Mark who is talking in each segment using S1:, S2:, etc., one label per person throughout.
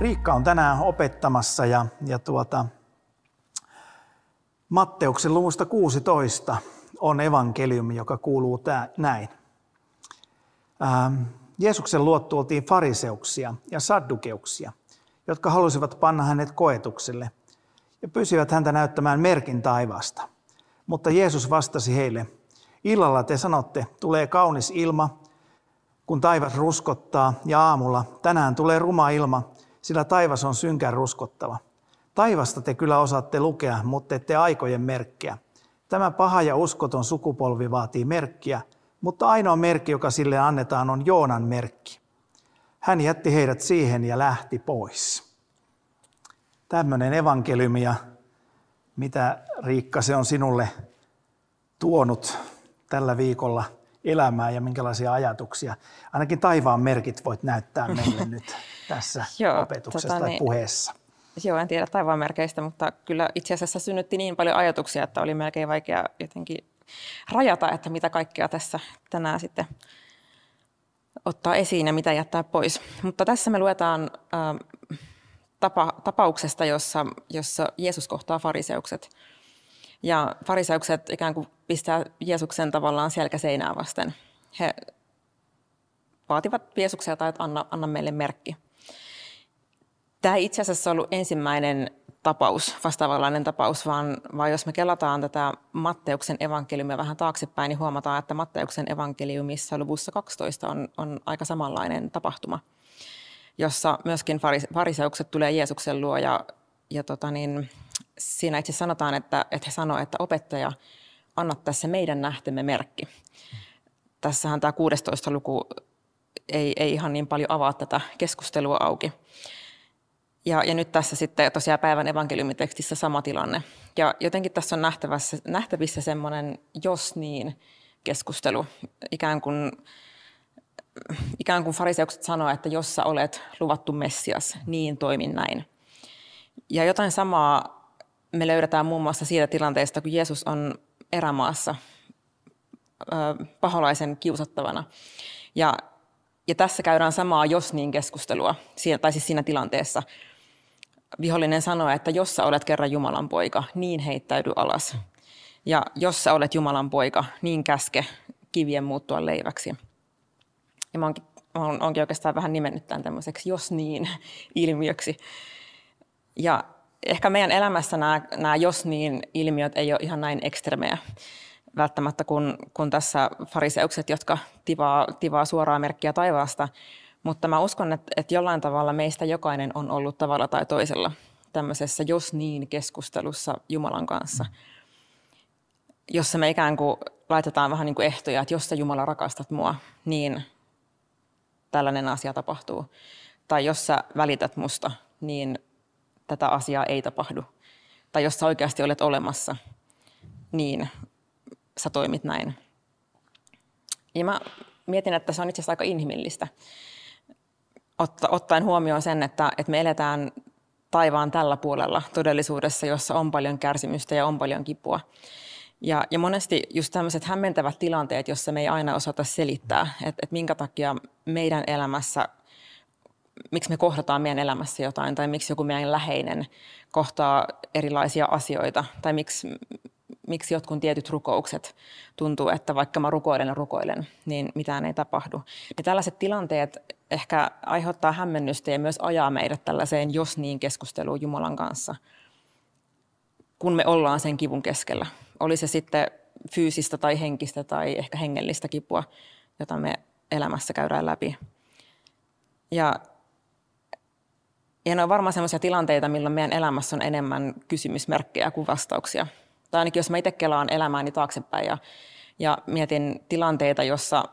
S1: Riikka on tänään opettamassa ja, ja tuota, Matteuksen luvusta 16 on evankeliumi, joka kuuluu tää, näin. Ähm, Jeesuksen luo tuotiin fariseuksia ja saddukeuksia, jotka halusivat panna hänet koetukselle ja pyysivät häntä näyttämään merkin taivasta. Mutta Jeesus vastasi heille, illalla te sanotte, tulee kaunis ilma, kun taivas ruskottaa, ja aamulla tänään tulee ruma ilma, sillä taivas on synkän ruskottava. Taivasta te kyllä osaatte lukea, mutta ette aikojen merkkiä. Tämä paha ja uskoton sukupolvi vaatii merkkiä, mutta ainoa merkki, joka sille annetaan, on Joonan merkki. Hän jätti heidät siihen ja lähti pois. Tämmöinen evankeliumi ja mitä Riikka se on sinulle tuonut tällä viikolla elämään ja minkälaisia ajatuksia. Ainakin taivaan merkit voit näyttää meille nyt tässä Joo, opetuksessa tota, tai niin, puheessa.
S2: Joo, en tiedä taivaan merkeistä, mutta kyllä itse asiassa synnytti niin paljon ajatuksia, että oli melkein vaikea jotenkin rajata, että mitä kaikkea tässä tänään sitten ottaa esiin ja mitä jättää pois. Mutta tässä me luetaan äh, tapa, tapauksesta, jossa, jossa Jeesus kohtaa fariseukset. Ja fariseukset ikään kuin pistää Jeesuksen tavallaan selkäseinää vasten. He vaativat Jeesukselta, että anna, anna meille merkki. Tämä ei itse asiassa ollut ensimmäinen tapaus, vastaavanlainen tapaus, vaan, vaan jos me kelataan tätä Matteuksen evankeliumia vähän taaksepäin, niin huomataan, että Matteuksen evankeliumissa luvussa 12 on, on aika samanlainen tapahtuma, jossa myöskin fariseukset tulee Jeesuksen luo ja, ja tota niin, siinä itse sanotaan, että, että he sanoivat, että opettaja, anna tässä meidän nähtemme merkki. Tässähän tämä 16 luku ei, ei ihan niin paljon avaa tätä keskustelua auki. Ja, ja nyt tässä sitten tosiaan päivän evankeliumitekstissä sama tilanne. Ja jotenkin tässä on nähtävissä, nähtävissä semmoinen jos niin keskustelu. Ikään kuin, ikään kuin fariseukset sanoa, että jos sä olet luvattu Messias, niin toimin näin. Ja jotain samaa me löydetään muun muassa siitä tilanteesta, kun Jeesus on erämaassa paholaisen kiusattavana. Ja, ja tässä käydään samaa jos niin keskustelua, tai siis siinä tilanteessa – vihollinen sanoo, että jos sä olet kerran Jumalan poika, niin heittäydy alas. Ja jos sä olet Jumalan poika, niin käske kivien muuttua leiväksi. Ja mä oonkin, mä oonkin oikeastaan vähän nimennyt tämän tämmöiseksi jos niin ilmiöksi. Ja ehkä meidän elämässä nämä, nämä jos niin ilmiöt ei ole ihan näin ekstremejä välttämättä kuin, kuin tässä fariseukset, jotka tivaa, tivaa suoraa merkkiä taivaasta, mutta mä uskon, että, että jollain tavalla meistä jokainen on ollut tavalla tai toisella tämmöisessä jos niin keskustelussa Jumalan kanssa, jossa me ikään kuin laitetaan vähän niin kuin ehtoja, että jos sä Jumala rakastat mua, niin tällainen asia tapahtuu. Tai jos sä välität musta, niin tätä asiaa ei tapahdu. Tai jos sä oikeasti olet olemassa, niin sä toimit näin. Ja mä mietin, että se on itse asiassa aika inhimillistä ottaen huomioon sen, että, että me eletään taivaan tällä puolella todellisuudessa, jossa on paljon kärsimystä ja on paljon kipua. Ja, ja monesti just tämmöiset hämmentävät tilanteet, jossa me ei aina osata selittää, että, että minkä takia meidän elämässä, miksi me kohdataan meidän elämässä jotain, tai miksi joku meidän läheinen kohtaa erilaisia asioita, tai miksi, miksi jotkut tietyt rukoukset tuntuu, että vaikka mä rukoilen ja rukoilen, niin mitään ei tapahdu. Ja tällaiset tilanteet ehkä aiheuttaa hämmennystä ja myös ajaa meidät tällaiseen jos niin keskusteluun Jumalan kanssa, kun me ollaan sen kivun keskellä. Oli se sitten fyysistä tai henkistä tai ehkä hengellistä kipua, jota me elämässä käydään läpi. Ja, ja ne on varmaan sellaisia tilanteita, milloin meidän elämässä on enemmän kysymysmerkkejä kuin vastauksia. Tai ainakin jos mä itse kelaan elämääni taaksepäin ja, ja mietin tilanteita, jossa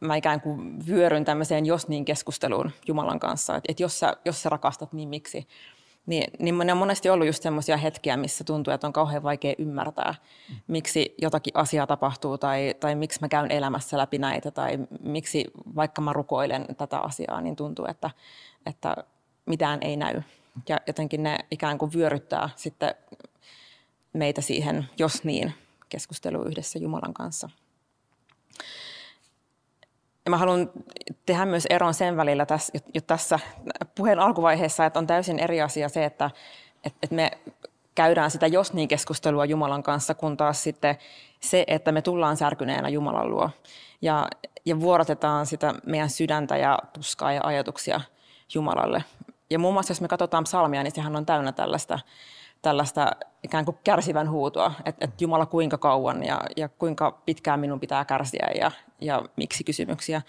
S2: mä ikään kuin vyöryn tämmöiseen jos niin keskusteluun Jumalan kanssa, että, että jos, jos sä rakastat, niin miksi? niin, niin ne on monesti ollut just semmoisia hetkiä, missä tuntuu, että on kauhean vaikea ymmärtää, mm. miksi jotakin asiaa tapahtuu tai, tai miksi mä käyn elämässä läpi näitä tai miksi vaikka mä rukoilen tätä asiaa, niin tuntuu, että, että mitään ei näy. Ja jotenkin ne ikään kuin vyöryttää sitten meitä siihen, jos niin, keskusteluun yhdessä Jumalan kanssa. Ja mä haluan tehdä myös eron sen välillä tässä, jo tässä puheen alkuvaiheessa, että on täysin eri asia se, että, että me käydään sitä jos niin keskustelua Jumalan kanssa, kun taas sitten se, että me tullaan särkyneenä Jumalan luo ja, ja vuorotetaan sitä meidän sydäntä ja tuskaa ja ajatuksia Jumalalle. Ja muun muassa jos me katsotaan psalmia, niin sehän on täynnä tällaista, tällaista ikään kuin kärsivän huutoa, että, että Jumala kuinka kauan ja, ja kuinka pitkään minun pitää kärsiä ja, ja miksi kysymyksiä.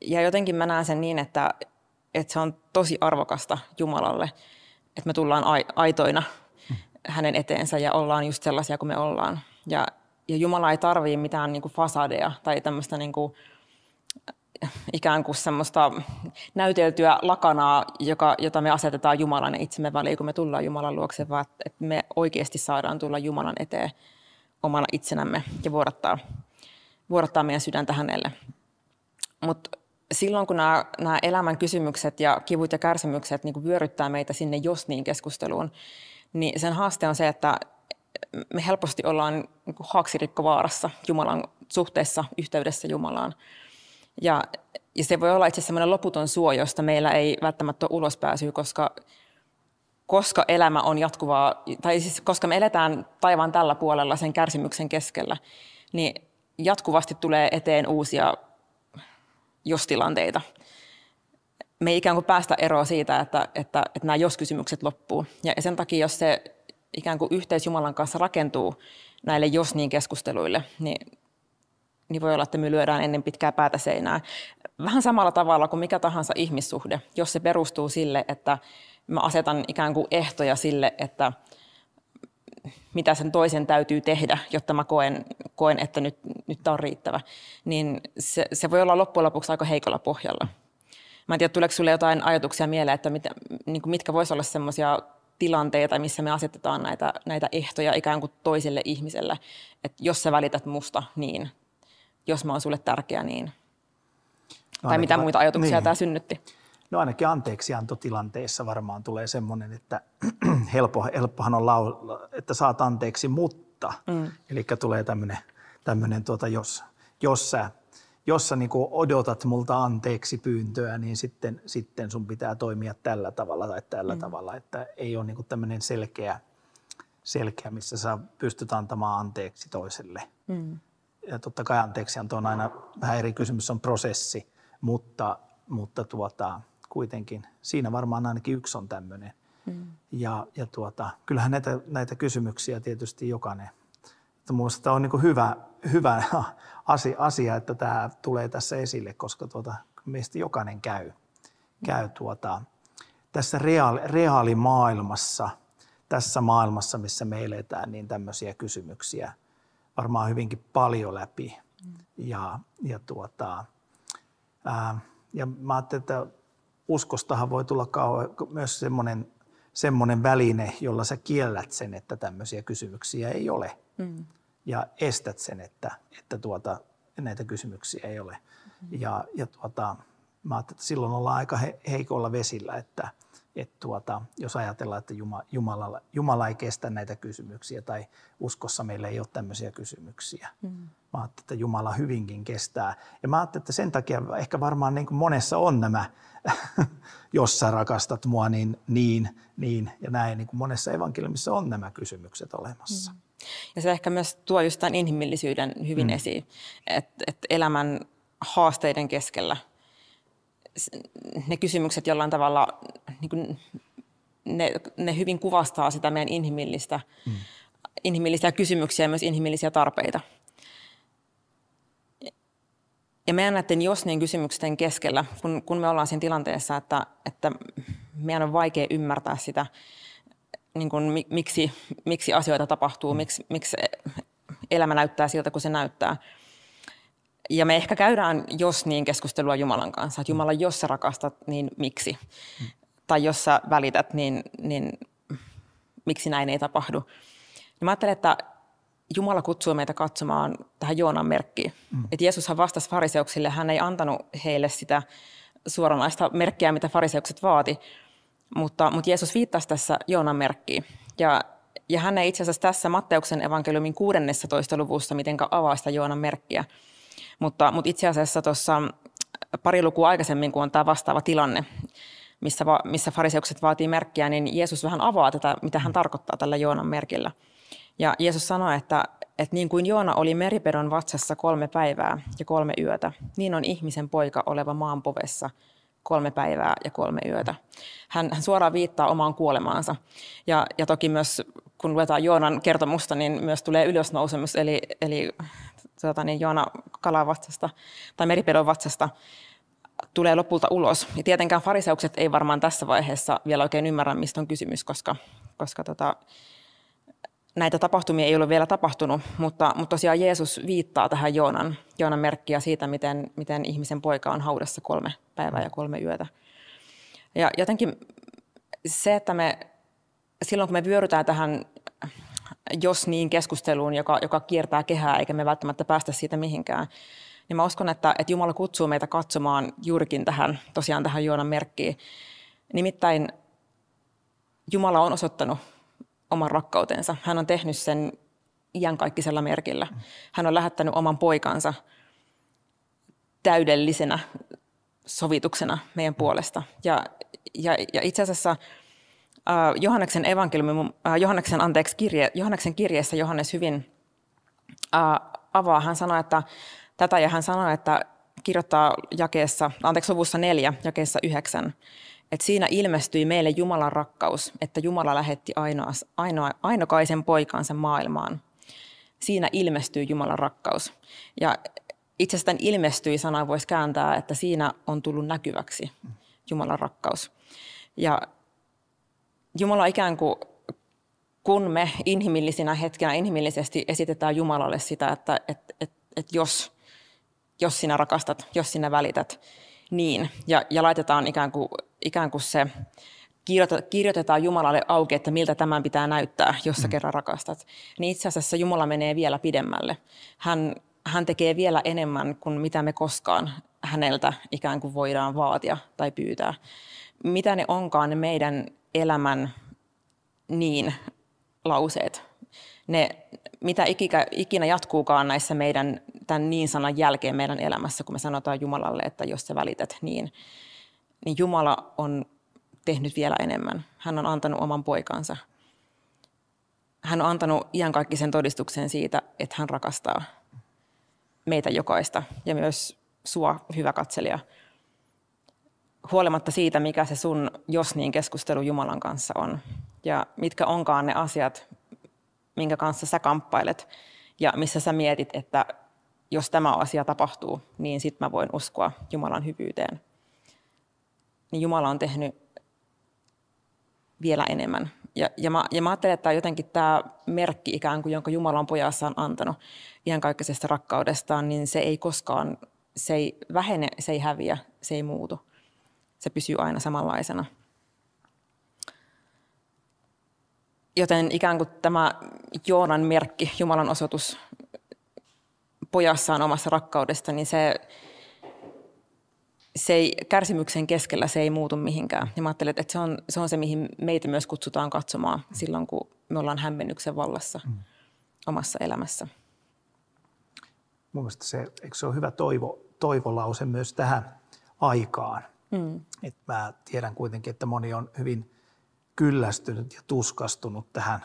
S2: Ja jotenkin mä näen sen niin, että, että se on tosi arvokasta Jumalalle, että me tullaan aitoina hänen eteensä ja ollaan just sellaisia kuin me ollaan. Ja, ja Jumala ei tarvii mitään niin kuin fasadeja tai tämmöistä niin kuin, ikään kuin semmoista näyteltyä lakanaa, joka, jota me asetetaan Jumalan itsemme väliin, kun me tullaan Jumalan luokse, vaan että me oikeasti saadaan tulla Jumalan eteen omana itsenämme ja vuodattaa, vuodattaa meidän sydäntä hänelle. Mutta silloin, kun nämä, nämä elämän kysymykset ja kivut ja kärsimykset niin vyöryttää meitä sinne jos niin keskusteluun, niin sen haaste on se, että me helposti ollaan niin haaksirikkovaarassa Jumalan suhteessa, yhteydessä Jumalaan. Ja, ja se voi olla itse asiassa sellainen loputon suo, josta meillä ei välttämättä ole ulospääsyä, koska, koska elämä on jatkuvaa, tai siis koska me eletään taivaan tällä puolella sen kärsimyksen keskellä, niin jatkuvasti tulee eteen uusia jos-tilanteita. Me ei ikään kuin päästä eroa siitä, että, että, että nämä jos-kysymykset loppuu. Ja sen takia, jos se ikään kuin yhteys Jumalan kanssa rakentuu näille jos-niin keskusteluille, niin niin voi olla, että me lyödään ennen pitkää päätä seinää. Vähän samalla tavalla kuin mikä tahansa ihmissuhde, jos se perustuu sille, että mä asetan ikään kuin ehtoja sille, että mitä sen toisen täytyy tehdä, jotta mä koen, koen että nyt, nyt tämä on riittävä, niin se, se voi olla loppujen lopuksi aika heikolla pohjalla. Mä en tiedä, tuleeko sinulle jotain ajatuksia mieleen, että mit, niin mitkä voisivat olla sellaisia tilanteita, missä me asetetaan näitä, näitä ehtoja ikään kuin toiselle ihmiselle, että jos sä välität musta, niin jos mä oon sulle tärkeä, niin... No tai mitä muita ajatuksia niin. tämä synnytti?
S1: No ainakin anteeksiantotilanteessa varmaan tulee semmoinen, että helppo, helppohan on laulaa, että saat anteeksi, mutta. Mm. Eli tulee tämmöinen, tämmöinen tuota, jos, jos sä, jos sä niin odotat multa anteeksi pyyntöä, niin sitten, sitten sun pitää toimia tällä tavalla tai tällä mm. tavalla. Että ei ole niin tämmöinen selkeä, selkeä, missä sä pystyt antamaan anteeksi toiselle. Mm ja totta kai anteeksianto on aina vähän eri kysymys, on prosessi, mutta, mutta tuota, kuitenkin siinä varmaan ainakin yksi on tämmöinen. Mm. Ja, ja tuota, kyllähän näitä, näitä kysymyksiä tietysti jokainen. Minusta on niin hyvä, hyvä asia, että tämä tulee tässä esille, koska tuota, meistä jokainen käy, käy tuota, tässä reaali, reaalimaailmassa, tässä maailmassa, missä me eletään, niin tämmöisiä kysymyksiä – varmaan hyvinkin paljon läpi. Mm. Ja, ja, tuota, ää, ja mä ajattelin, että uskostahan voi tulla myös semmoinen, semmoinen väline, jolla sä kiellät sen, että tämmöisiä kysymyksiä ei ole. Mm. Ja estät sen, että, että tuota, näitä kysymyksiä ei ole. Mm. Ja, ja tuota, mä ajattelin, että silloin ollaan aika he, heikolla vesillä, että – että tuota, jos ajatellaan, että Jumala, Jumala, ei kestä näitä kysymyksiä tai uskossa meillä ei ole tämmöisiä kysymyksiä. Mm. Mä ajattelin, että Jumala hyvinkin kestää. Ja mä ajattelin, että sen takia ehkä varmaan niin kuin monessa on nämä, jos sä rakastat mua, niin niin, niin ja näin. Niin kuin monessa evankeliumissa on nämä kysymykset olemassa. Mm.
S2: Ja se ehkä myös tuo just tämän inhimillisyyden hyvin mm. esiin, että et elämän haasteiden keskellä – ne kysymykset jollain tavalla, niin kuin ne, ne hyvin kuvastaa sitä meidän inhimillistä, mm. inhimillisiä kysymyksiä ja myös inhimillisiä tarpeita. Ja meidän näiden jos niin kysymysten keskellä, kun, kun me ollaan siinä tilanteessa, että, että meidän on vaikea ymmärtää sitä, niin kuin, miksi, miksi asioita tapahtuu, mm. miksi, miksi elämä näyttää siltä, kun se näyttää – ja me ehkä käydään jos niin keskustelua Jumalan kanssa, että Jumala, jos sä rakastat, niin miksi? Tai jos sä välität, niin, niin miksi näin ei tapahdu. Niin mä ajattelen, että Jumala kutsuu meitä katsomaan tähän Joonan merkkiin. Mm. Että Jeesushan vastasi fariseuksille, hän ei antanut heille sitä suoranaista merkkiä, mitä fariseukset vaati, mutta, mutta Jeesus viittasi tässä Joonan merkkiin. Ja, ja hän ei itse asiassa tässä Matteuksen evankeliumin 16. luvussa mitenkään avaa sitä Joonan merkkiä. Mutta, mutta itse asiassa tuossa pari lukua aikaisemmin, kun on tämä vastaava tilanne, missä, va, missä fariseukset vaatii merkkiä, niin Jeesus vähän avaa tätä, mitä hän tarkoittaa tällä Joonan merkillä. Ja Jeesus sanoi, että, että niin kuin Joona oli meripedon vatsassa kolme päivää ja kolme yötä, niin on ihmisen poika oleva maanpovessa kolme päivää ja kolme yötä. Hän, hän suoraan viittaa omaan kuolemaansa. Ja, ja toki myös, kun luetaan Joonan kertomusta, niin myös tulee ylösnousemus, eli, eli tuota, niin Joona kalan vatsasta tai meripedon vatsasta tulee lopulta ulos. Ja tietenkään fariseukset ei varmaan tässä vaiheessa vielä oikein ymmärrä, mistä on kysymys, koska, koska tota, näitä tapahtumia ei ole vielä tapahtunut, mutta, mutta tosiaan Jeesus viittaa tähän Joonan, Joonan merkkiä siitä, miten, miten ihmisen poika on haudassa kolme päivää ja kolme yötä. Ja jotenkin se, että me silloin kun me vyörytään tähän jos niin keskusteluun, joka, joka kiertää kehää eikä me välttämättä päästä siitä mihinkään, niin mä uskon, että, että Jumala kutsuu meitä katsomaan juurikin tähän, tosiaan tähän Joonan merkkiin. Nimittäin Jumala on osoittanut oman rakkautensa. Hän on tehnyt sen iankaikkisella merkillä. Hän on lähettänyt oman poikansa täydellisenä sovituksena meidän puolesta. Ja, ja, ja itse asiassa äh, Johanneksen evankeliumi, äh, Johanneksen, anteeksi, kirje, Johanneksen kirjeessä Johannes hyvin äh, avaa. Hän sanoi, että tätä ja hän sanoi, että kirjoittaa jakeessa, anteeksi, luvussa neljä, jakeessa yhdeksän, että siinä ilmestyi meille Jumalan rakkaus, että Jumala lähetti ainoa, ainoa, ainokaisen poikansa maailmaan. Siinä ilmestyi Jumalan rakkaus. Ja itse asiassa ilmestyi sana voisi kääntää, että siinä on tullut näkyväksi Jumalan rakkaus. Ja Jumala ikään kuin, kun me inhimillisinä hetkenä inhimillisesti esitetään Jumalalle sitä, että, että, että, että jos, jos sinä rakastat, jos sinä välität, niin. Ja, ja laitetaan ikään kuin, ikään kuin se, kirjoitetaan Jumalalle auki, että miltä tämän pitää näyttää, jos sä mm. kerran rakastat. Niin itse asiassa Jumala menee vielä pidemmälle. Hän, hän tekee vielä enemmän kuin mitä me koskaan häneltä ikään kuin voidaan vaatia tai pyytää. Mitä ne onkaan ne meidän elämän niin lauseet, ne, mitä ikinä, ikinä jatkuukaan näissä meidän tämän niin sanan jälkeen meidän elämässä, kun me sanotaan Jumalalle, että jos sä välität niin, niin Jumala on tehnyt vielä enemmän. Hän on antanut oman poikansa. Hän on antanut iankaikkisen todistuksen siitä, että hän rakastaa meitä jokaista ja myös sua, hyvä katselija. Huolimatta siitä, mikä se sun jos niin keskustelu Jumalan kanssa on ja mitkä onkaan ne asiat, minkä kanssa sä kamppailet ja missä sä mietit, että jos tämä asia tapahtuu, niin sitten mä voin uskoa Jumalan hyvyyteen. Niin Jumala on tehnyt vielä enemmän. Ja, ja, mä, ja mä ajattelen, että jotenkin tämä merkki ikään kuin, jonka Jumala on pojassaan antanut iankaikkisesta rakkaudestaan, niin se ei koskaan, se ei vähene, se ei häviä, se ei muutu. Se pysyy aina samanlaisena. Joten ikään kuin tämä Joonan merkki, Jumalan osoitus pojassaan omassa rakkaudesta, niin se, se ei, kärsimyksen keskellä se ei muutu mihinkään. Ja mä ajattelen, että se on, se on se, mihin meitä myös kutsutaan katsomaan silloin, kun me ollaan hämmennyksen vallassa mm. omassa elämässä.
S1: Mun mielestä se, eikö se ole hyvä toivo, toivolause myös tähän aikaan? Mm. Et mä tiedän kuitenkin, että moni on hyvin kyllästynyt ja tuskastunut tähän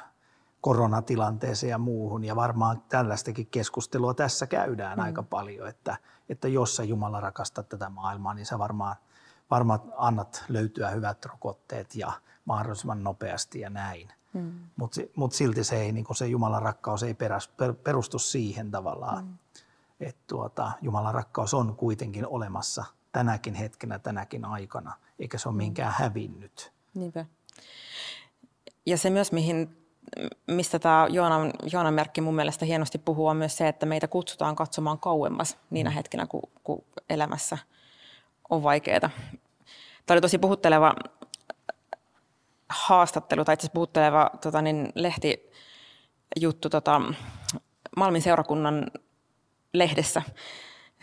S1: koronatilanteeseen ja muuhun. Ja varmaan tällaistakin keskustelua tässä käydään mm. aika paljon, että, että jos sä Jumala rakastat tätä maailmaa, niin sä varmaan, varmaan annat löytyä hyvät rokotteet ja mahdollisimman nopeasti ja näin. Mm. Mutta mut silti se, ei, niin se Jumalan rakkaus ei peräs, per, perustu siihen tavallaan, mm. että tuota, Jumalan rakkaus on kuitenkin olemassa tänäkin hetkenä, tänäkin aikana, eikä se ole mm. minkään hävinnyt.
S2: Niinpä. Ja se myös, mihin mistä tämä Joonan, Joonan merkki mun mielestä hienosti puhuu, on myös se, että meitä kutsutaan katsomaan kauemmas niinä mm. hetkinä, kun, kun elämässä on vaikeaa. Tämä oli tosi puhutteleva haastattelu, tai itse puhutteleva tota, niin, lehtijuttu tota, Malmin seurakunnan lehdessä,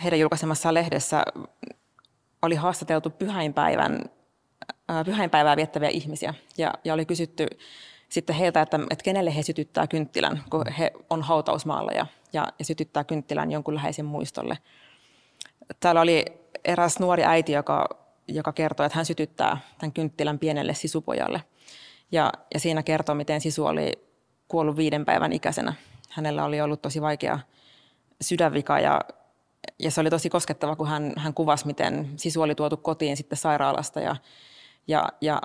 S2: heidän julkaisemassaan lehdessä oli haastateltu pyhäinpäivän, pyhäinpäivää viettäviä ihmisiä ja, ja oli kysytty sitten heiltä, että, että kenelle he sytyttää kynttilän, kun he on hautausmaalla ja, ja, ja sytyttää kynttilän jonkun läheisen muistolle. Täällä oli eräs nuori äiti, joka, joka kertoi, että hän sytyttää tämän kynttilän pienelle sisupojalle. Ja, ja siinä kertoo, miten sisu oli kuollut viiden päivän ikäisenä. Hänellä oli ollut tosi vaikea sydänvika ja, ja se oli tosi koskettava, kun hän, hän kuvasi, miten sisu oli tuotu kotiin sitten sairaalasta ja, ja, ja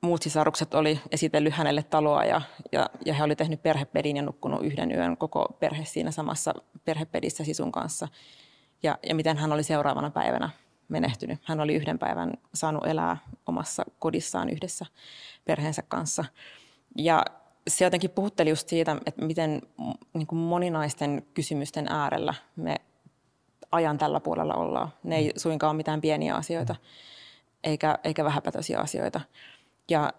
S2: muut sisarukset oli esitellyt hänelle taloa ja, ja, ja he oli tehnyt perhepedin ja nukkunut yhden yön koko perhe siinä samassa perhepedissä sisun kanssa. Ja, ja miten hän oli seuraavana päivänä menehtynyt. Hän oli yhden päivän saanut elää omassa kodissaan yhdessä perheensä kanssa. Ja se jotenkin puhutteli just siitä, että miten niin kuin moninaisten kysymysten äärellä me ajan tällä puolella ollaan. Ne ei suinkaan ole mitään pieniä asioita, eikä, eikä vähäpätöisiä asioita. Ja,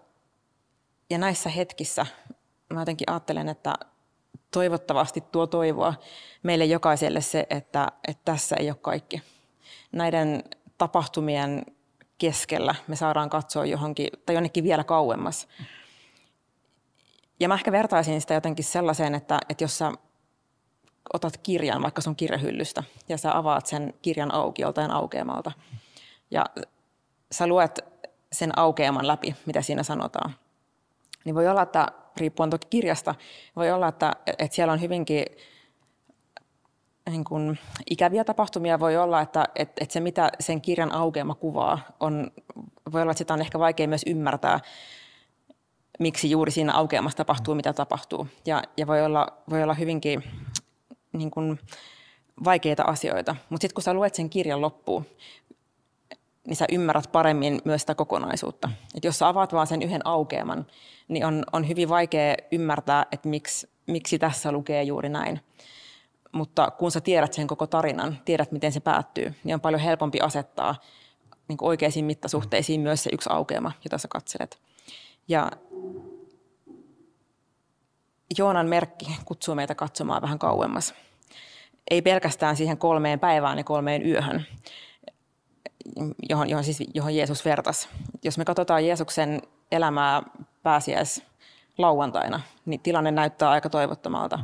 S2: ja näissä hetkissä mä jotenkin ajattelen, että toivottavasti tuo toivoa meille jokaiselle se, että, että tässä ei ole kaikki. Näiden tapahtumien keskellä me saadaan katsoa johonkin tai jonnekin vielä kauemmas. Ja mä ehkä vertaisin sitä jotenkin sellaiseen, että, että jos sä otat kirjan vaikka sun kirjahyllystä ja sä avaat sen kirjan auki joltain aukeamalta ja sä luet sen aukeaman läpi, mitä siinä sanotaan. Niin voi olla, että riippuen toki kirjasta, voi olla, että, että siellä on hyvinkin niin kuin, ikäviä tapahtumia. Voi olla, että, että, että se mitä sen kirjan aukeama kuvaa, on, voi olla, että sitä on ehkä vaikea myös ymmärtää, miksi juuri siinä aukeamassa tapahtuu, mitä tapahtuu. Ja, ja voi, olla, voi olla hyvinkin niin kuin, vaikeita asioita. Mutta sitten kun sä luet sen kirjan loppuun, niin sä ymmärrät paremmin myös sitä kokonaisuutta. Et jos sä avaat vaan sen yhden aukeaman, niin on, on hyvin vaikea ymmärtää, että miksi, miksi tässä lukee juuri näin. Mutta kun sä tiedät sen koko tarinan, tiedät miten se päättyy, niin on paljon helpompi asettaa niin oikeisiin mittasuhteisiin myös se yksi aukeama, jota sä katselet. Ja Joonan merkki kutsuu meitä katsomaan vähän kauemmas. Ei pelkästään siihen kolmeen päivään ja kolmeen yöhön, johon, johon, siis, johon Jeesus vertasi. Jos me katsotaan Jeesuksen elämää pääsiäis lauantaina, niin tilanne näyttää aika toivottomalta. Mm.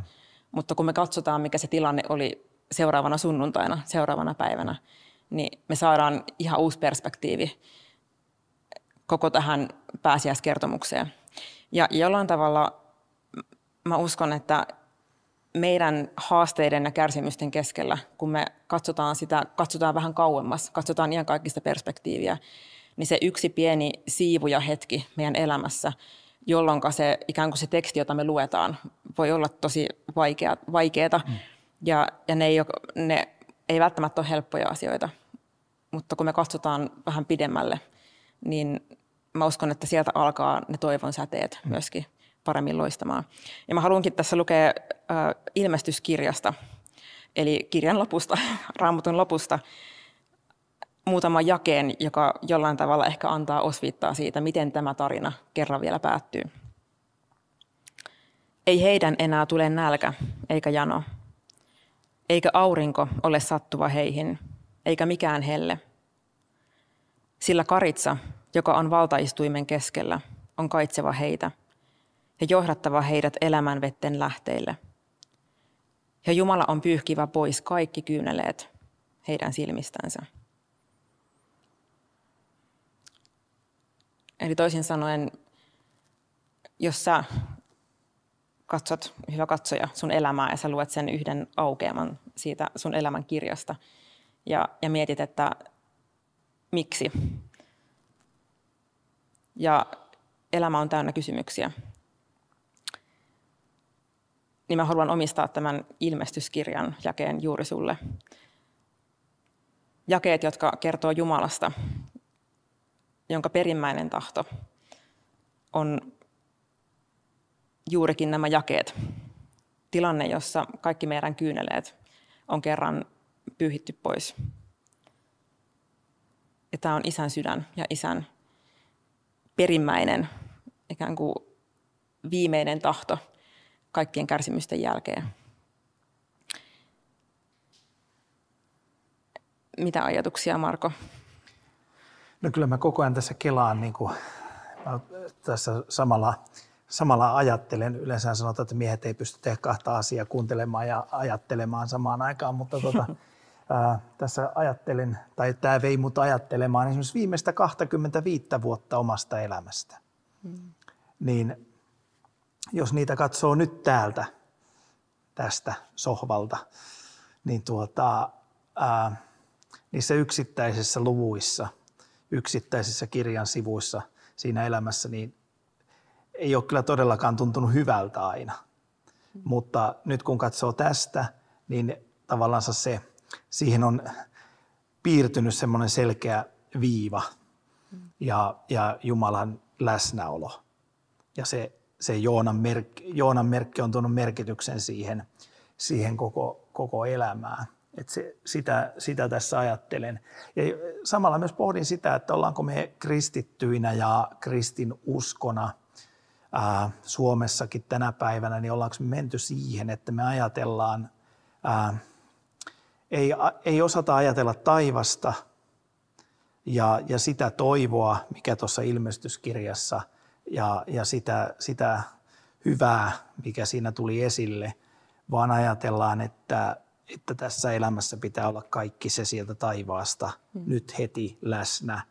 S2: Mutta kun me katsotaan, mikä se tilanne oli seuraavana sunnuntaina, seuraavana päivänä, niin me saadaan ihan uusi perspektiivi koko tähän pääsiäiskertomukseen. Ja jollain tavalla mä uskon, että meidän haasteiden ja kärsimysten keskellä, kun me katsotaan sitä, katsotaan vähän kauemmas, katsotaan ihan kaikista perspektiiviä, niin se yksi pieni siivu ja hetki meidän elämässä, jolloin se ikään kuin se teksti, jota me luetaan, voi olla tosi vaikea, vaikeata. Mm. Ja, ja ne, ei ole, ne ei välttämättä ole helppoja asioita. Mutta kun me katsotaan vähän pidemmälle, niin mä uskon, että sieltä alkaa ne toivon säteet mm. Paremmin loistamaan. Ja mä haluankin tässä lukea äh, ilmestyskirjasta, eli kirjan lopusta, raamatun lopusta, muutaman jakeen, joka jollain tavalla ehkä antaa osviittaa siitä, miten tämä tarina kerran vielä päättyy. Ei heidän enää tule nälkä eikä jano, eikä aurinko ole sattuva heihin, eikä mikään helle. Sillä karitsa, joka on valtaistuimen keskellä, on kaitseva heitä – ja johdattava heidät elämän vetten lähteille. Ja Jumala on pyyhkivä pois kaikki kyyneleet heidän silmistänsä. Eli toisin sanoen, jos sä katsot, hyvä katsoja, sun elämää ja sä luet sen yhden aukeaman siitä sun elämän kirjasta ja, ja mietit, että miksi. Ja elämä on täynnä kysymyksiä niin mä haluan omistaa tämän ilmestyskirjan jakeen juuri sulle. Jakeet, jotka kertoo Jumalasta, jonka perimmäinen tahto on juurikin nämä jakeet. Tilanne, jossa kaikki meidän kyyneleet on kerran pyyhitty pois. Ja tämä on isän sydän ja isän perimmäinen ikään kuin viimeinen tahto kaikkien kärsimysten jälkeen. Mitä ajatuksia, Marko?
S1: No kyllä mä koko ajan tässä kelaan, niin kuin, tässä samalla, samalla ajattelen. Yleensä sanotaan, että miehet ei pysty tehdä kahta asiaa kuuntelemaan ja ajattelemaan samaan aikaan, mutta tota, ää, tässä ajattelin, tai tämä vei mut ajattelemaan esimerkiksi viimeistä 25 vuotta omasta elämästä. Mm. Niin jos niitä katsoo nyt täältä, tästä sohvalta, niin tuota, ää, niissä yksittäisissä luvuissa, yksittäisissä kirjan sivuissa siinä elämässä, niin ei ole kyllä todellakaan tuntunut hyvältä aina. Mutta nyt kun katsoo tästä, niin tavallaan se, siihen on piirtynyt semmoinen selkeä viiva ja, ja Jumalan läsnäolo. Ja se, se Joonan, merkki, Joonan merkki on tuonut merkityksen siihen, siihen koko, koko elämään. Et se, sitä, sitä tässä ajattelen. Ja samalla myös pohdin sitä, että ollaanko me kristittyinä ja kristin uskona ää, Suomessakin tänä päivänä, niin ollaanko me menty siihen, että me ajatellaan, ää, ei, ei osata ajatella taivasta ja, ja sitä toivoa, mikä tuossa ilmestyskirjassa ja, ja sitä, sitä hyvää, mikä siinä tuli esille, vaan ajatellaan, että että tässä elämässä pitää olla kaikki se sieltä taivaasta mm. nyt heti läsnä.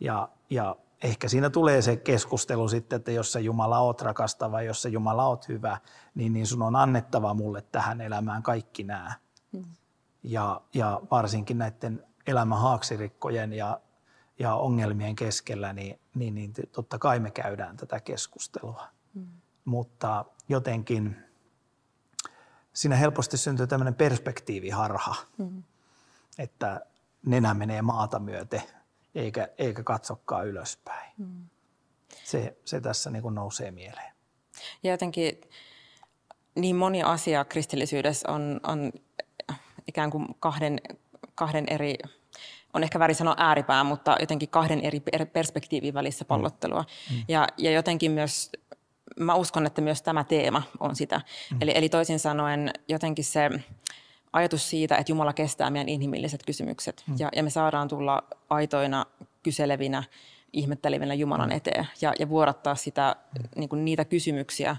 S1: Ja, ja ehkä siinä tulee se keskustelu sitten, että jos sä Jumala oot rakastava, jos sä Jumala oot hyvä, niin, niin sun on annettava mulle tähän elämään kaikki nämä. Mm. Ja, ja varsinkin näiden elämän haaksirikkojen ja, ja ongelmien keskellä, niin, niin, niin totta kai me käydään tätä keskustelua. Mm. Mutta jotenkin siinä helposti syntyy tämmöinen perspektiiviharha, mm. että nenä menee maata myöten eikä, eikä katsokaan ylöspäin. Mm. Se, se tässä niin kuin nousee mieleen.
S2: Ja jotenkin niin moni asia kristillisyydessä on, on ikään kuin kahden, kahden eri, on ehkä väri sanoa ääripää, mutta jotenkin kahden eri perspektiivin välissä pallottelua. Mm. mm. Ja, ja jotenkin myös mä uskon, että myös tämä teema on sitä. Mm. Eli, eli toisin sanoen jotenkin se ajatus siitä, että Jumala kestää meidän inhimilliset kysymykset mm. ja, ja me saadaan tulla aitoina, kyselevinä, ihmettelevinä Jumalan mm. eteen ja, ja vuorattaa sitä, mm. niin kuin niitä kysymyksiä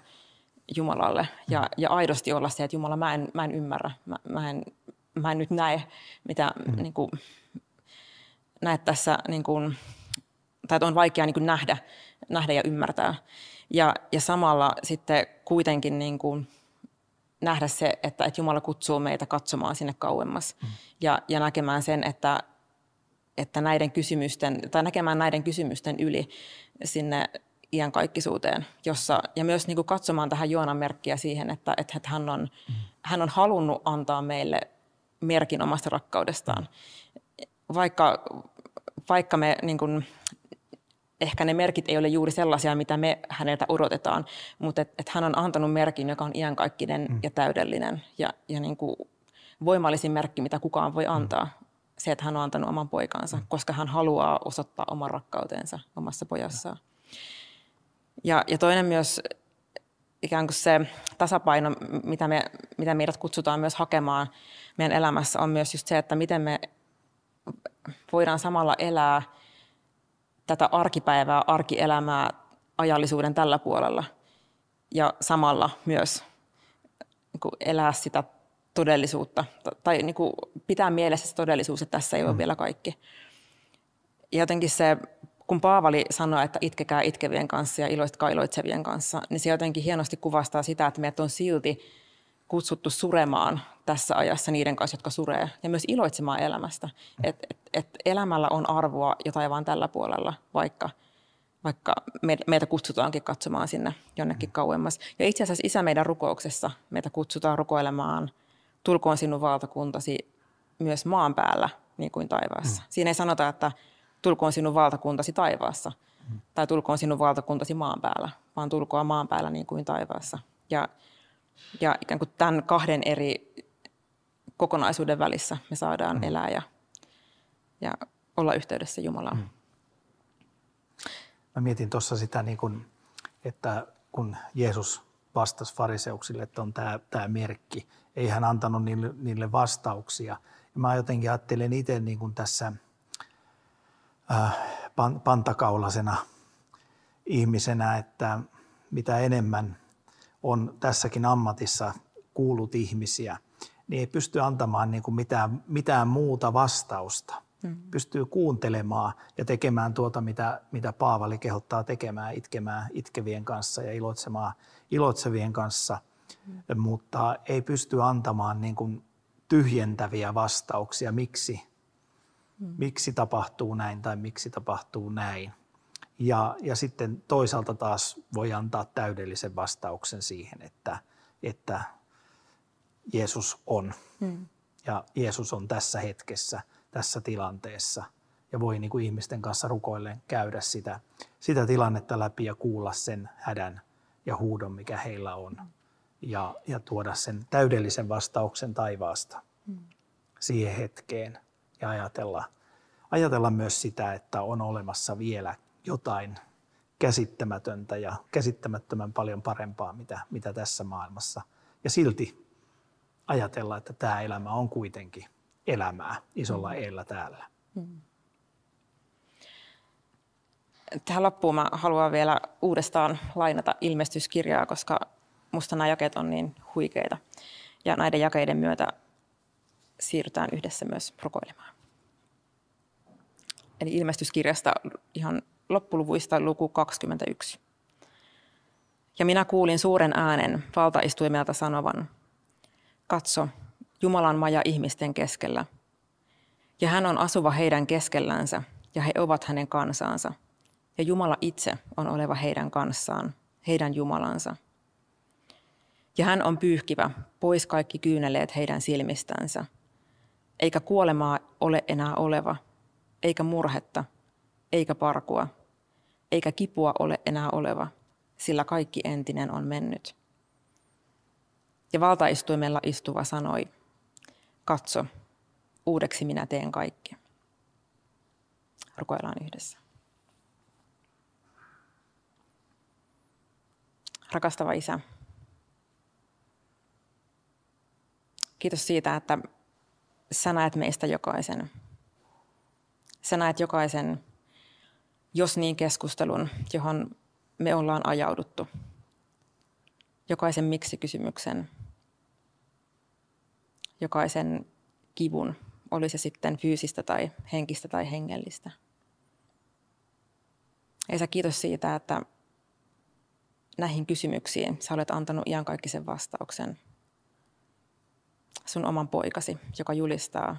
S2: Jumalalle ja, mm. ja aidosti olla se, että Jumala, mä en, mä en ymmärrä, mä, mä, en, mä en nyt näe, mitä mm. niin kuin, näet tässä, niin kuin, tai on vaikea niin kuin nähdä, nähdä ja ymmärtää. Ja, ja samalla sitten kuitenkin niin kuin nähdä se, että, että Jumala kutsuu meitä katsomaan sinne kauemmas mm. ja, ja näkemään sen, että, että näiden kysymysten, tai näkemään näiden kysymysten yli sinne iankaikkisuuteen, jossa, ja myös niin kuin katsomaan tähän Joonan merkkiä siihen, että, että hän, on, mm. hän on halunnut antaa meille merkin omasta rakkaudestaan. Vaikka, vaikka me niin kuin, ehkä ne merkit ei ole juuri sellaisia, mitä me häneltä odotetaan, mutta et, et hän on antanut merkin, joka on iankaikkinen mm. ja täydellinen ja, ja niin kuin voimallisin merkki, mitä kukaan voi mm. antaa. Mm. Se, että hän on antanut oman poikansa, mm. koska hän haluaa osoittaa oman rakkautensa omassa pojassaan. Ja, ja toinen myös ikään kuin se tasapaino, mitä, me, mitä meidät kutsutaan myös hakemaan meidän elämässä, on myös just se, että miten me voidaan samalla elää – tätä arkipäivää, arkielämää ajallisuuden tällä puolella ja samalla myös niin elää sitä todellisuutta tai niin kuin pitää mielessä se todellisuus, että tässä ei ole mm. vielä kaikki. Ja jotenkin se, kun Paavali sanoi, että itkekää itkevien kanssa ja iloistkaa iloitsevien kanssa, niin se jotenkin hienosti kuvastaa sitä, että meidät on silti kutsuttu suremaan tässä ajassa niiden kanssa, jotka suree, ja myös iloitsemaan elämästä. Et, et, et elämällä on arvoa jo taivaan tällä puolella, vaikka, vaikka meitä kutsutaankin katsomaan sinne jonnekin kauemmas. Ja itse asiassa Isä meidän rukouksessa meitä kutsutaan rukoilemaan, tulkoon sinun valtakuntasi myös maan päällä niin kuin taivaassa. Mm. Siinä ei sanota, että tulkoon sinun valtakuntasi taivaassa mm. tai tulkoon sinun valtakuntasi maan päällä, vaan tulkoon maan päällä niin kuin taivaassa. Ja ja ikään kuin tämän kahden eri kokonaisuuden välissä me saadaan mm. elää ja, ja olla yhteydessä Jumalaan. Mm.
S1: Mä mietin tuossa sitä, niin kun, että kun Jeesus vastasi fariseuksille, että on tämä, tämä merkki, ei hän antanut niille, niille vastauksia. Ja mä jotenkin ajattelen itse niin kuin tässä äh, pantakaulasena ihmisenä, että mitä enemmän on tässäkin ammatissa kuullut ihmisiä, niin ei pysty antamaan niin kuin mitään, mitään muuta vastausta. Mm. Pystyy kuuntelemaan ja tekemään tuota, mitä, mitä Paavali kehottaa tekemään, itkemään itkevien kanssa ja iloitsemaan iloitsevien kanssa, mm. mutta ei pysty antamaan niin kuin tyhjentäviä vastauksia, miksi, mm. miksi tapahtuu näin tai miksi tapahtuu näin. Ja, ja sitten toisaalta taas voi antaa täydellisen vastauksen siihen, että, että Jeesus on. Mm. Ja Jeesus on tässä hetkessä, tässä tilanteessa. Ja voi niin kuin ihmisten kanssa rukoilleen käydä sitä, sitä tilannetta läpi ja kuulla sen hädän ja huudon, mikä heillä on. Ja, ja tuoda sen täydellisen vastauksen taivaasta mm. siihen hetkeen. Ja ajatella, ajatella myös sitä, että on olemassa vielä jotain käsittämätöntä ja käsittämättömän paljon parempaa, mitä, mitä tässä maailmassa. Ja silti ajatella, että tämä elämä on kuitenkin elämää isolla mm. eellä täällä. Mm.
S2: Tähän loppuun mä haluan vielä uudestaan lainata ilmestyskirjaa, koska musta nämä jakeet on niin huikeita. Ja näiden jakeiden myötä siirrytään yhdessä myös rukoilemaan. Eli ilmestyskirjasta ihan loppuluvuista luku 21. Ja minä kuulin suuren äänen valtaistuimelta sanovan, katso, Jumalan maja ihmisten keskellä. Ja hän on asuva heidän keskellänsä, ja he ovat hänen kansaansa. Ja Jumala itse on oleva heidän kanssaan, heidän Jumalansa. Ja hän on pyyhkivä pois kaikki kyyneleet heidän silmistänsä. Eikä kuolemaa ole enää oleva, eikä murhetta, eikä parkua, eikä kipua ole enää oleva, sillä kaikki entinen on mennyt. Ja valtaistuimella istuva sanoi, katso, uudeksi minä teen kaikki. Rukoillaan yhdessä. Rakastava Isä, kiitos siitä, että sä näet meistä jokaisen. Sä näet jokaisen jos niin keskustelun, johon me ollaan ajauduttu. Jokaisen miksi-kysymyksen, jokaisen kivun, oli se sitten fyysistä tai henkistä tai hengellistä. Esa, kiitos siitä, että näihin kysymyksiin sä olet antanut iankaikkisen vastauksen. Sun oman poikasi, joka julistaa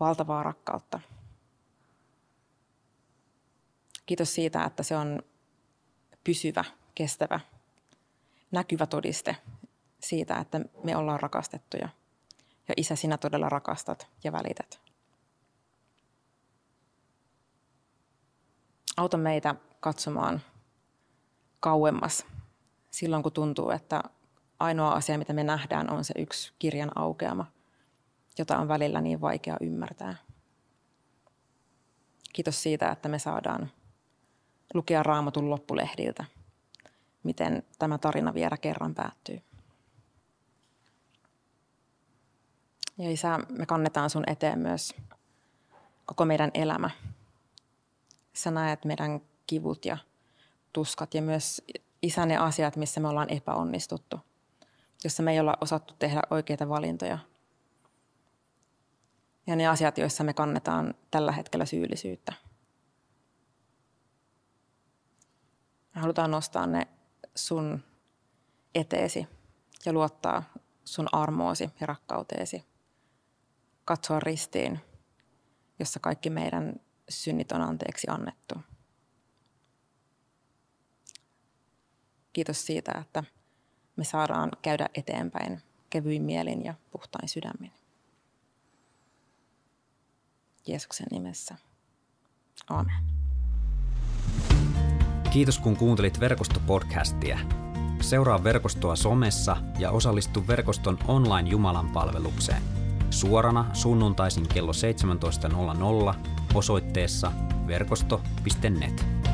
S2: valtavaa rakkautta – Kiitos siitä, että se on pysyvä, kestävä, näkyvä todiste siitä, että me ollaan rakastettuja. Ja Isä, sinä todella rakastat ja välität. Auta meitä katsomaan kauemmas silloin, kun tuntuu, että ainoa asia, mitä me nähdään, on se yksi kirjan aukeama, jota on välillä niin vaikea ymmärtää. Kiitos siitä, että me saadaan lukea raamatun loppulehdiltä, miten tämä tarina vielä kerran päättyy. Ja Isä, me kannetaan sun eteen myös koko meidän elämä. Sä näet meidän kivut ja tuskat ja myös Isä ne asiat, missä me ollaan epäonnistuttu, jossa me ei olla osattu tehdä oikeita valintoja. Ja ne asiat, joissa me kannetaan tällä hetkellä syyllisyyttä. Me halutaan nostaa ne sun eteesi ja luottaa sun armoosi ja rakkauteesi. Katsoa ristiin, jossa kaikki meidän synnit on anteeksi annettu. Kiitos siitä, että me saadaan käydä eteenpäin kevyin mielin ja puhtain sydämin. Jeesuksen nimessä. Amen.
S3: Kiitos kun kuuntelit verkostopodcastia. Seuraa verkostoa somessa ja osallistu verkoston online Jumalan palvelukseen. Suorana sunnuntaisin kello 17.00 osoitteessa verkosto.net.